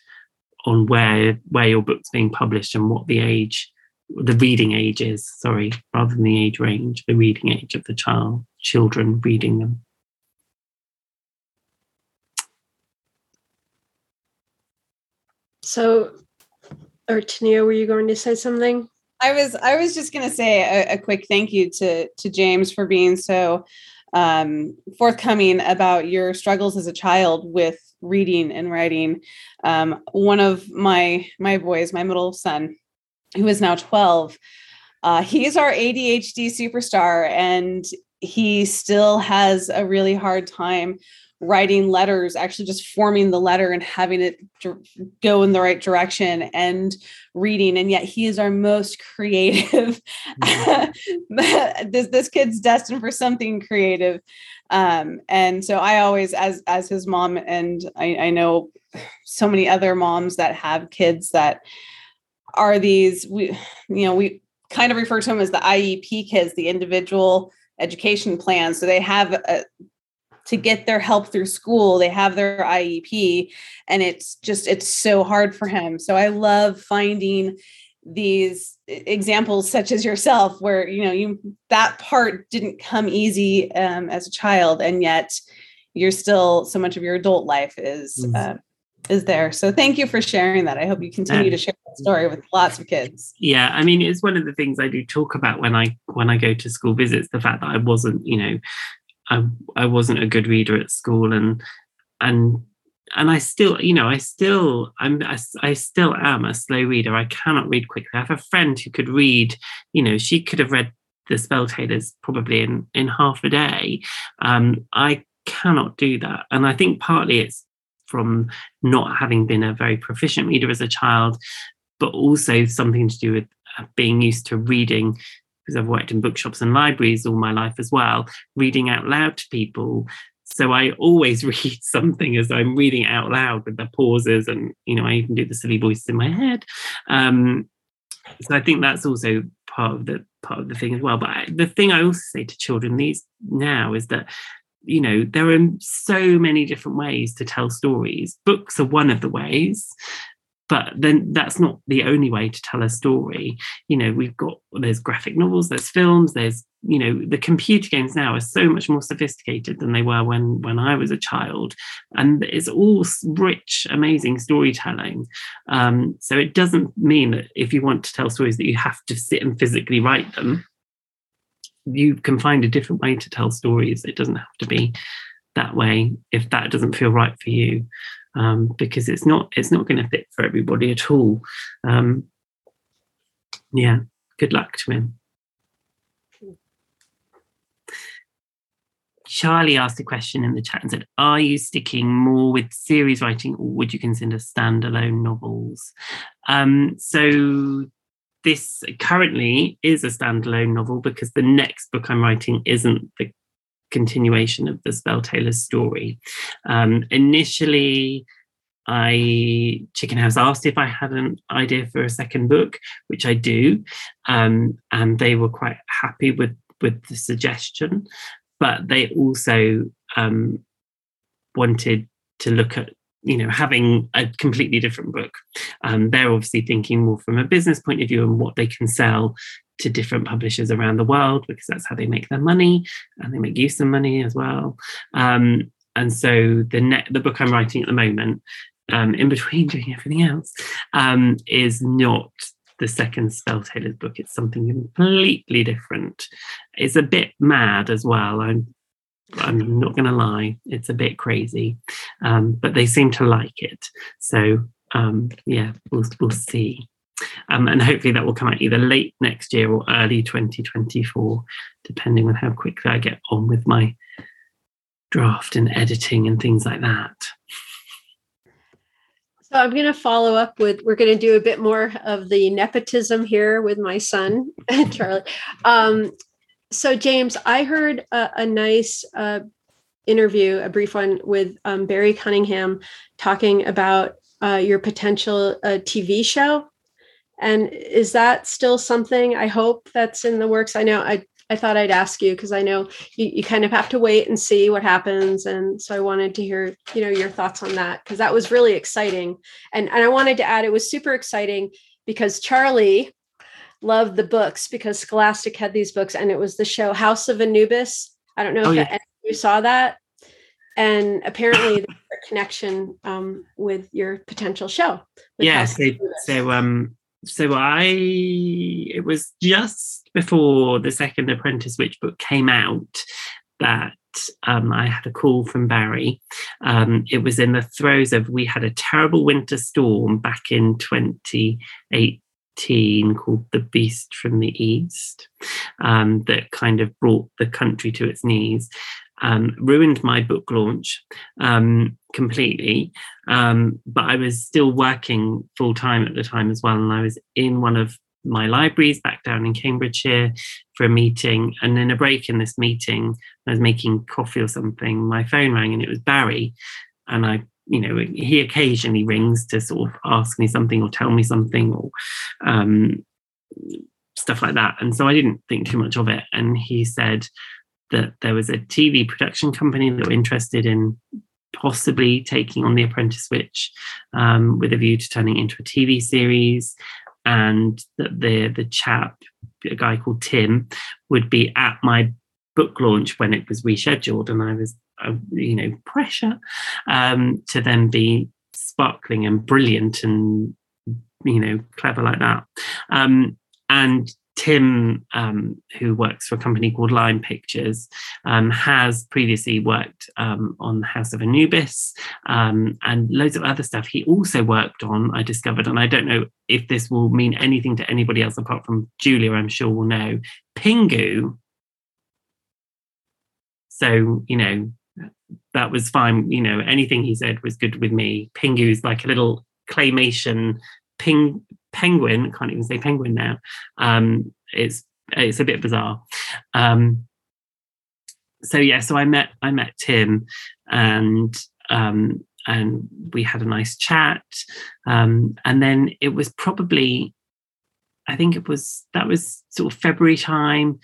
on where where your book's being published and what the age, the reading age is. Sorry, rather than the age range, the reading age of the child, children reading them. So, or Tania, were you going to say something? I was I was just going to say a, a, quick thank you to to James for being so um, forthcoming about your struggles as a child with reading and writing. Um, one of my my boys, my middle son, who is now twelve, uh, he's our ADHD superstar, and he still has a really hard time writing letters, actually just forming the letter and having it go in the right direction and reading. And yet he is our most creative. *laughs* This, this kid's destined for something creative. Um, and so I always, as, as his mom, and I, I know so many other moms that have kids that are these, we, you know, we kind of refer to them as the IEP kids, the individual education plan. So they have a, to get their help through school. They have their iep and it's just it's so hard for him. So i love finding these examples such as yourself where you know you that part didn't come easy um, as a child and yet you're still so much of your adult life is mm. uh, is there. So thank you for sharing that. I hope you continue to share that story with lots of kids. Yeah i mean it's one of the things i do talk about when i when i go to school visits the fact that i wasn't you know I I wasn't a good reader at school and and and I still, you know, I still, I'm, I, I, still am a slow reader. I cannot read quickly. I have a friend who could read, you know, she could have read the Spell Tailors probably in in half a day. Um, I cannot do that, and I think partly it's from not having been a very proficient reader as a child, but also something to do with uh, being used to reading because I've worked in bookshops and libraries all my life as well, reading out loud to people. So I always *laughs* read something as I'm reading out loud with the pauses, and you know, I even do the silly voice in my head. Um, so I think that's also part of the part of the thing as well. But I, the thing I also say to children these now is that you know there are so many different ways to tell stories. Books are one of the ways, but then that's not the only way to tell a story. You know we've got there's graphic novels there's films there's you know the computer games now are so much more sophisticated than they were when when i was a child. And it's all rich amazing storytelling. Um, so it doesn't mean that if you want to tell stories that you have to sit and physically write them you can find a different way to tell stories. It doesn't have to be that way if that doesn't feel right for you um, because it's not it's not going to fit for everybody at all. Um, yeah, good luck to him. Charlie asked a question in the chat and said, Are you sticking more with series writing or would you consider standalone novels? Um, so, this currently is a standalone novel because the next book I'm writing isn't the continuation of the Spell Tailors story. Um, initially, I Chicken House asked if I had an idea for a second book, which I do, um, and they were quite happy with with the suggestion. But they also um, wanted to look at you know having a completely different book. Um, they're obviously thinking more from a business point of view and what they can sell to different publishers around the world because that's how they make their money and they make use of money as well. Um, and so the net, the book I'm writing at the moment, um, in between *laughs* doing everything else, um, is not the second Spell Tailors book. It's something completely different. It's a bit mad as well. I'm I'm not going to lie, it's a bit crazy, um, but they seem to like it. So um, yeah, we'll we'll see. Um, and hopefully that will come out either late next year or early 2024, depending on how quickly I get on with my draft and editing and things like that. So I'm going to follow up with, we're going to do a bit more of the nepotism here with my son, *laughs* Charlie. Um, so, James, I heard a, a nice uh, interview, a brief one with um, Barry Cunningham talking about uh, your potential uh, TV show and is that still something I hope that's in the works? I know I, I thought I'd ask you because I know you, you kind of have to wait and see what happens. And so I wanted to hear, you know, your thoughts on that because that was really exciting. And, and I wanted to add it was super exciting because Charlie loved the books because Scholastic had these books and it was the show House of Anubis. I don't know oh, if yeah. you saw that. and apparently connection um, with your potential show. yeah so, so um so i it was just before the second apprentice witch book came out that um, i had a call from barry um, it was in the throes of we had a terrible winter storm back in 2018 called the beast from the east um, that kind of brought the country to its knees um, ruined my book launch um, completely um, but I was still working full time at the time as well. And I was in one of my libraries back down in Cambridgeshire for a meeting. And in a break in this meeting, I was making coffee or something. My phone rang and it was Barry. And I, you know, he occasionally rings to sort of ask me something or tell me something or um, stuff like that. And so I didn't think too much of it. And he said that there was a TV production company that were interested in possibly taking on the apprentice witch um, with a view to turning it into a tv series and that the the chap a guy called tim would be at my book launch when it was rescheduled and i was uh, you know pressure um, to then be sparkling and brilliant and you know clever like that um, and Tim, um, who works for a company called Lime Pictures, um, has previously worked um, on House of Anubis um, and loads of other stuff. He also worked on, I discovered, and I don't know if this will mean anything to anybody else apart from Julia, I'm sure will know, Pingu. So, you know, that was fine. You know, anything he said was good with me. Pingu's like a little claymation ping penguin can't even say penguin now um it's it's a bit bizarre um so yeah so i met i met tim and um and we had a nice chat um and then it was probably i think it was that was sort of february time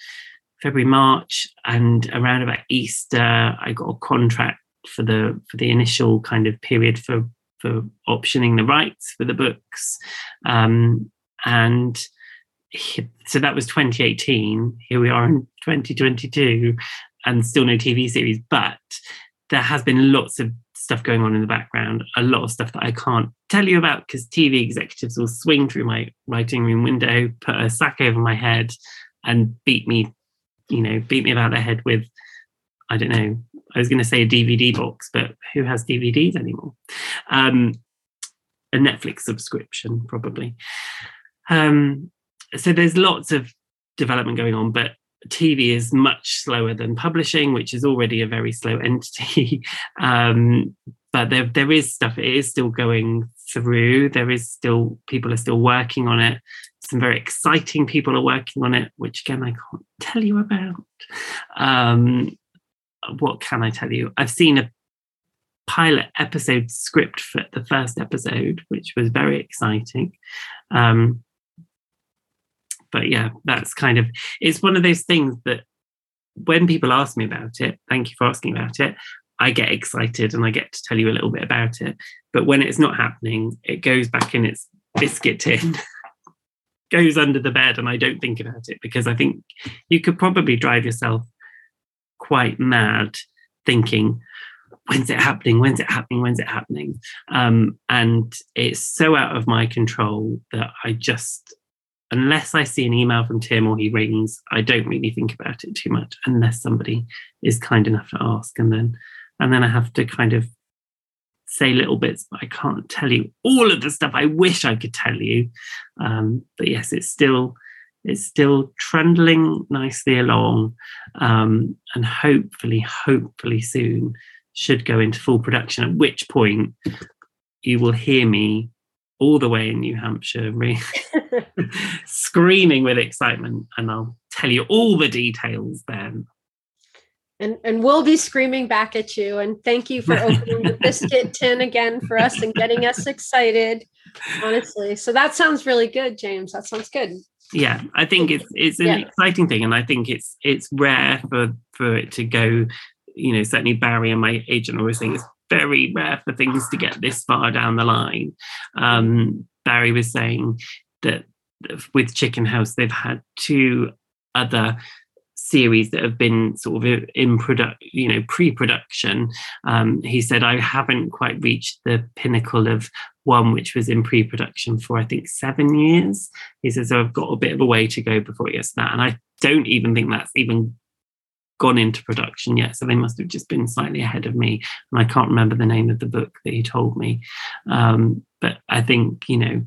february march and around about easter i got a contract for the for the initial kind of period for for optioning the rights for the books. Um, and he, so that was 2018. Here we are in 2022 and still no TV series. But there has been lots of stuff going on in the background, a lot of stuff that I can't tell you about because TV executives will swing through my writing room window, put a sack over my head, and beat me, you know, beat me about the head with, I don't know, I was going to say a DVD box, but who has DVDs anymore? Um, a Netflix subscription, probably. Um, so there's lots of development going on, but TV is much slower than publishing, which is already a very slow *laughs* entity. um, but there, there is stuff. It is still going through. There is still people are still working on it. Some very exciting people are working on it, which again I can't tell you about. Um, what can I tell you? I've seen a pilot episode script for the first episode, which was very exciting. Um, but yeah, that's kind of it's one of those things that when people ask me about it, thank you for asking about it. I get excited and I get to tell you a little bit about it. But when it's not happening, it goes back in its biscuit tin, *laughs* goes under the bed, and I don't think about it because I think you could probably drive yourself quite mad thinking, when's it happening? When's it happening? When's it happening? Um, and it's so out of my control that I just, unless I see an email from Tim or he rings, I don't really think about it too much unless somebody is kind enough to ask. And then, and then I have to kind of say little bits, but I can't tell you all of the stuff I wish I could tell you. Um, but yes, it's still it's still trundling nicely along um, and hopefully hopefully soon should go into full production at which point you will hear me all the way in new hampshire re- *laughs* *laughs* screaming with excitement and i'll tell you all the details then and and we'll be screaming back at you. And thank you for *laughs* opening the biscuit tin again for us and getting us excited honestly. So that sounds really good james. That sounds good. Yeah i think it's it's an Yeah. exciting thing. And i think it's it's rare for for it to go you know certainly barry and my agent always think it's very rare for things to get this far down the line. Um barry was saying that with chicken house they've had two other series that have been sort of in product, you know, pre-production. Um, he said, I haven't quite reached the pinnacle of one which was in pre-production for I think seven years. He says, so I've got a bit of a way to go before it gets that. And I don't even think that's even gone into production yet. So they must have just been slightly ahead of me. And I can't remember the name of the book that he told me. Um, but I think, you know,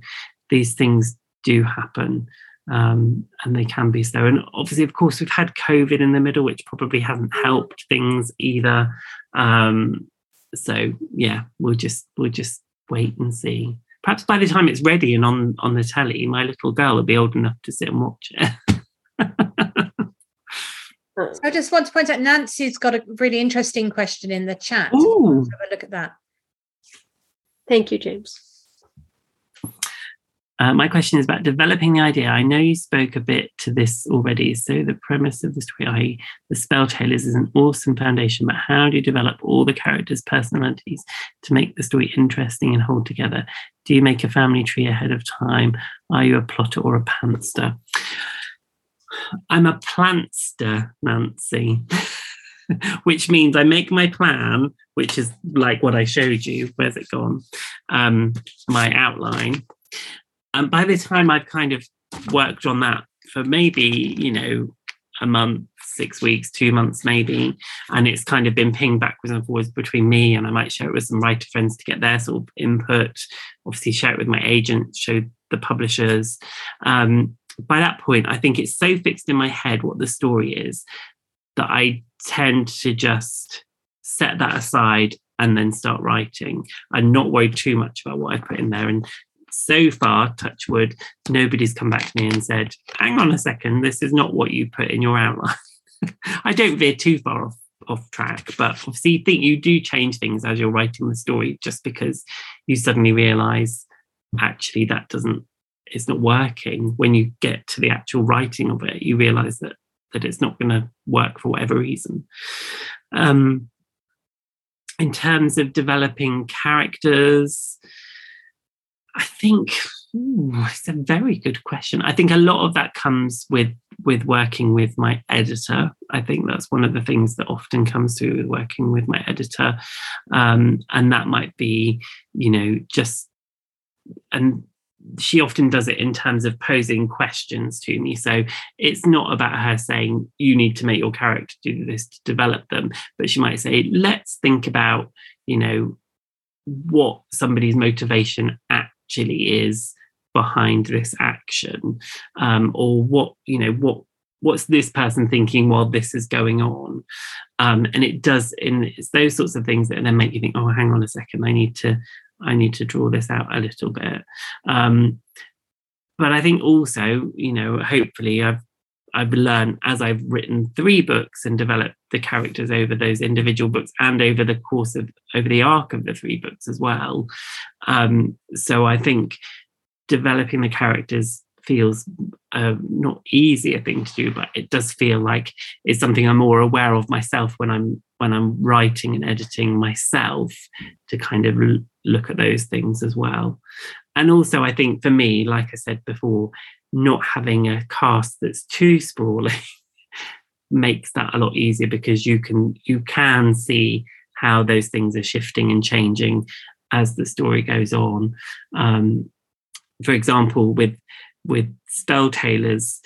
these things do happen um, and they can be slow. And obviously, of course, we've had COVID in the middle, which probably hasn't helped things either. Um, so yeah, we'll just we'll just wait and see. Perhaps by the time it's ready and on on the telly, my little girl will be old enough to sit and watch it. *laughs* I just want to point out Nancy's got a really interesting question in the chat. Ooh. Have a look at that. Thank you, James. Uh, my question is about developing the idea. I know you spoke a bit to this already. So the premise of the story, i.e., the Spell Tailors, is an awesome foundation. But how do you develop all the characters' personalities to make the story interesting and hold together? Do you make a family tree ahead of time? Are you a plotter or a pantster? I'm a plantster, Nancy. *laughs* which means I make my plan, which is like what I showed you. Where's it gone? Um, my outline. And by the time I've kind of worked on that for maybe, you know, a month, six weeks, two months maybe, and it's kind of been pinged backwards and forwards between me and I might share it with some writer friends to get their sort of input, obviously share it with my agent, show the publishers. Um, by that point, I think it's so fixed in my head what the story is that I tend to just set that aside and then start writing and not worry too much about what I put in there. And so far, touch wood, nobody's come back to me and said, hang on a second, this is not what you put in your outline. *laughs* I don't veer too far off off track, but obviously you think you do change things as you're writing the story just because you suddenly realize actually that doesn't it's not working when you get to the actual writing of it you realize that that it's not going to work for whatever reason um in terms of developing characters I think ooh, it's a very good question. I think a lot of that comes with with working with my editor. I think that's one of the things that often comes through with working with my editor, um, and that might be, you know, just and she often does it in terms of posing questions to me. So it's not about her saying, you need to make your character do this to develop them, but she might say, let's think about, you know, what somebody's motivation at actually is behind this action um, or what you know what what's this person thinking while this is going on? Um, and it does in it's those sorts of things that then make you think oh hang on a second i need to i need to draw this out a little bit. Um, but i think also you know hopefully i've I've learned as I've written three books and developed the characters over those individual books and over the course of over the arc of the three books as well. Um, so I think developing the characters feels uh, not easy a thing to do, but it does feel like it's something I'm more aware of myself when I'm when I'm writing and editing myself to kind of l- look at those things as well. And also, I think for me, like I said before, not having a cast that's too sprawling *laughs* makes that a lot easier because you can you can see how those things are shifting and changing as the story goes on. Um, for example, with with spell tailors,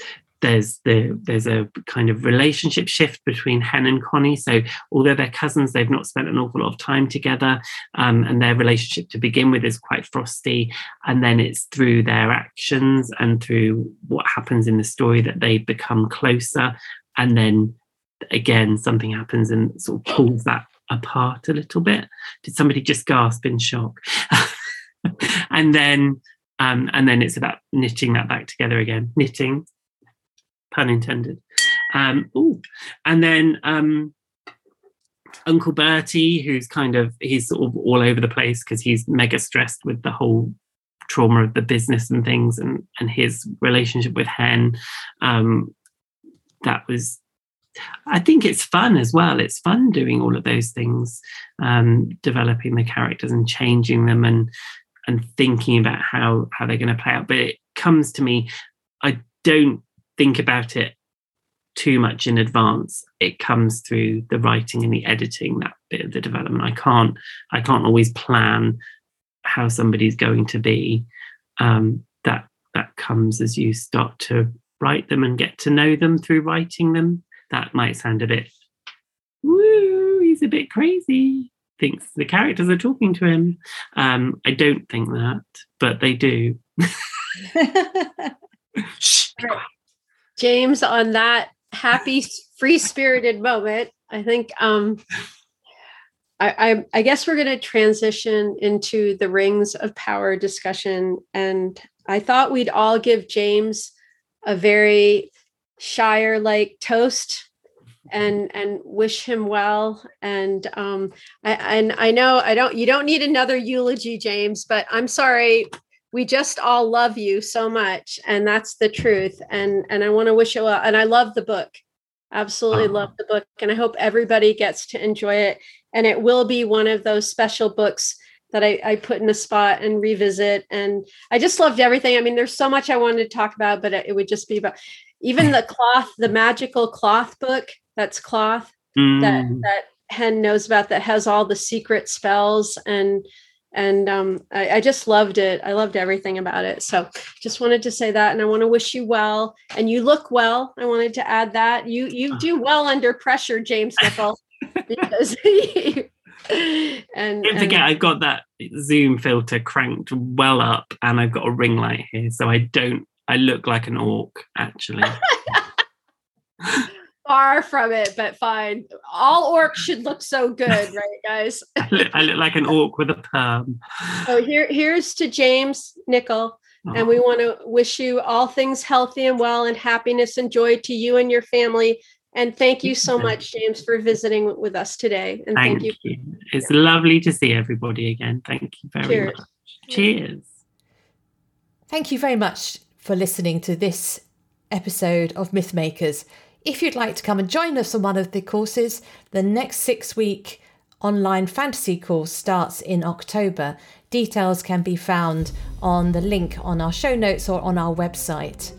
there's the there's a kind of relationship shift between Hen and Connie. So although they're cousins, they've not spent an awful lot of time together, um, and their relationship to begin with is quite frosty. And then it's through their actions and through what happens in the story that they become closer. And then again, something happens and sort of pulls that apart a little bit. Did somebody just gasp in shock? *laughs* and then um, and then it's about knitting that back together again. Knitting, pun intended. Um, ooh. And then um, Uncle Bertie, who's kind of he's sort of all over the place because he's mega stressed with the whole trauma of the business and things, and and his relationship with Hen. Um, that was I think it's fun as well. It's fun doing all of those things, um, developing the characters and changing them and and thinking about how how they're going to play out. But it comes to me, I don't think about it too much in advance. It comes through the writing and the editing, that bit of the development. I can't I can't always plan how somebody's going to be. Um, that that comes as you start to write them and get to know them through writing them. That might sound a bit woo, he's a bit crazy. Thinks the characters are talking to him. Um, I don't think that, but they do. *laughs* *laughs* Shh, James, on that happy, free spirited moment, I think um, I, I, I guess we're going to transition into the rings of power discussion. And I thought we'd all give James a very Shire like toast and and wish him well and um I, and I know I don't you don't need another eulogy James but I'm sorry we just all love you so much and that's the truth and and i want to wish you well and i love the book. Absolutely love the book and i hope everybody gets to enjoy it and it will be one of those special books that I, I put in a spot and revisit and i just loved everything. I mean there's so much i wanted to talk about but it would just be about even the cloth the magical cloth book that's cloth Mm. that that hen knows about that has all the secret spells and and um, I, I just loved it. I loved everything about it. So just wanted to say that, and I want to wish you well. And you look well. I wanted to add that you you do well under pressure, James Nicol, *laughs* because *laughs* and, Don't forget, and I've got that zoom filter cranked well up, and I've got a ring light here, so I don't. I look like an orc, actually. *laughs* far from it, but fine. All orcs *laughs* should look so good, right, guys? *laughs* I, look, I look like an orc with a perm. So here, here's to James Nicol. And oh. we want to wish you all things healthy and well and happiness and joy to you and your family. And thank you so much, James, for visiting with us today. And thank, Thank you. you. It's lovely to see everybody again. Thank you very Cheers. much. Cheers. Thank you very much for listening to this episode of Mythmakers. If you'd like to come and join us on one of the courses, the next six week online fantasy course starts in October. Details can be found on the link on our show notes or on our website.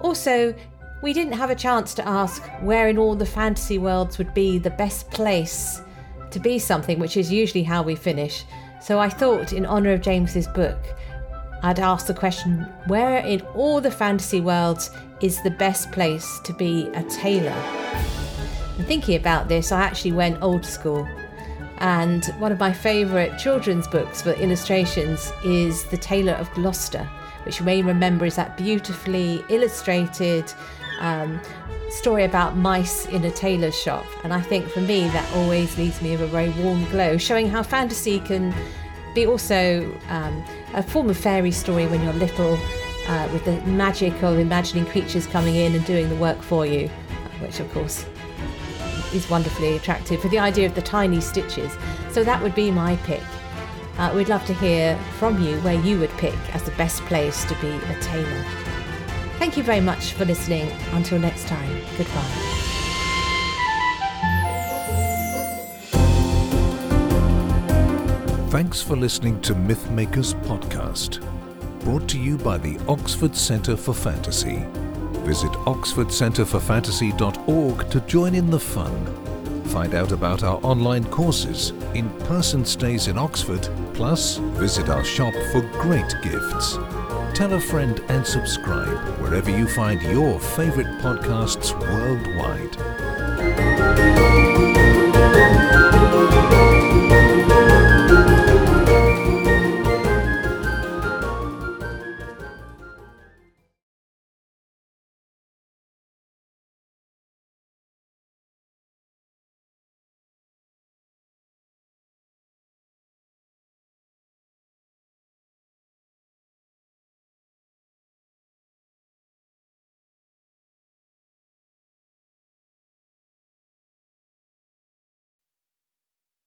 Also, we didn't have a chance to ask where in all the fantasy worlds would be the best place to be something, which is usually how we finish. So I thought, in honour of James's book, I'd ask the question where in all the fantasy worlds is the best place to be a tailor? And thinking about this, I actually went old school. And one of my favourite children's books for illustrations is The Tailor of Gloucester, which you may remember is that beautifully illustrated um, story about mice in a tailor's shop. And I think for me, that always leaves me with a very warm glow, showing how fantasy can be also um, a form of fairy story when you're little, uh, with the magic of imagining creatures coming in and doing the work for you, which of course is wonderfully attractive for the idea of the tiny stitches. So that would be my pick. Uh, we'd love to hear from you where you would pick as the best place to be a tailor. Thank you very much for listening. Until next time, goodbye. Thanks for listening to Mythmakers Podcast, brought to you by the Oxford Centre for Fantasy. Visit oxfordcentreforfantasy.org to join in the fun. Find out about our online courses, in person stays in Oxford, plus visit our shop for great gifts. Tell a friend and subscribe wherever you find your favourite podcasts worldwide.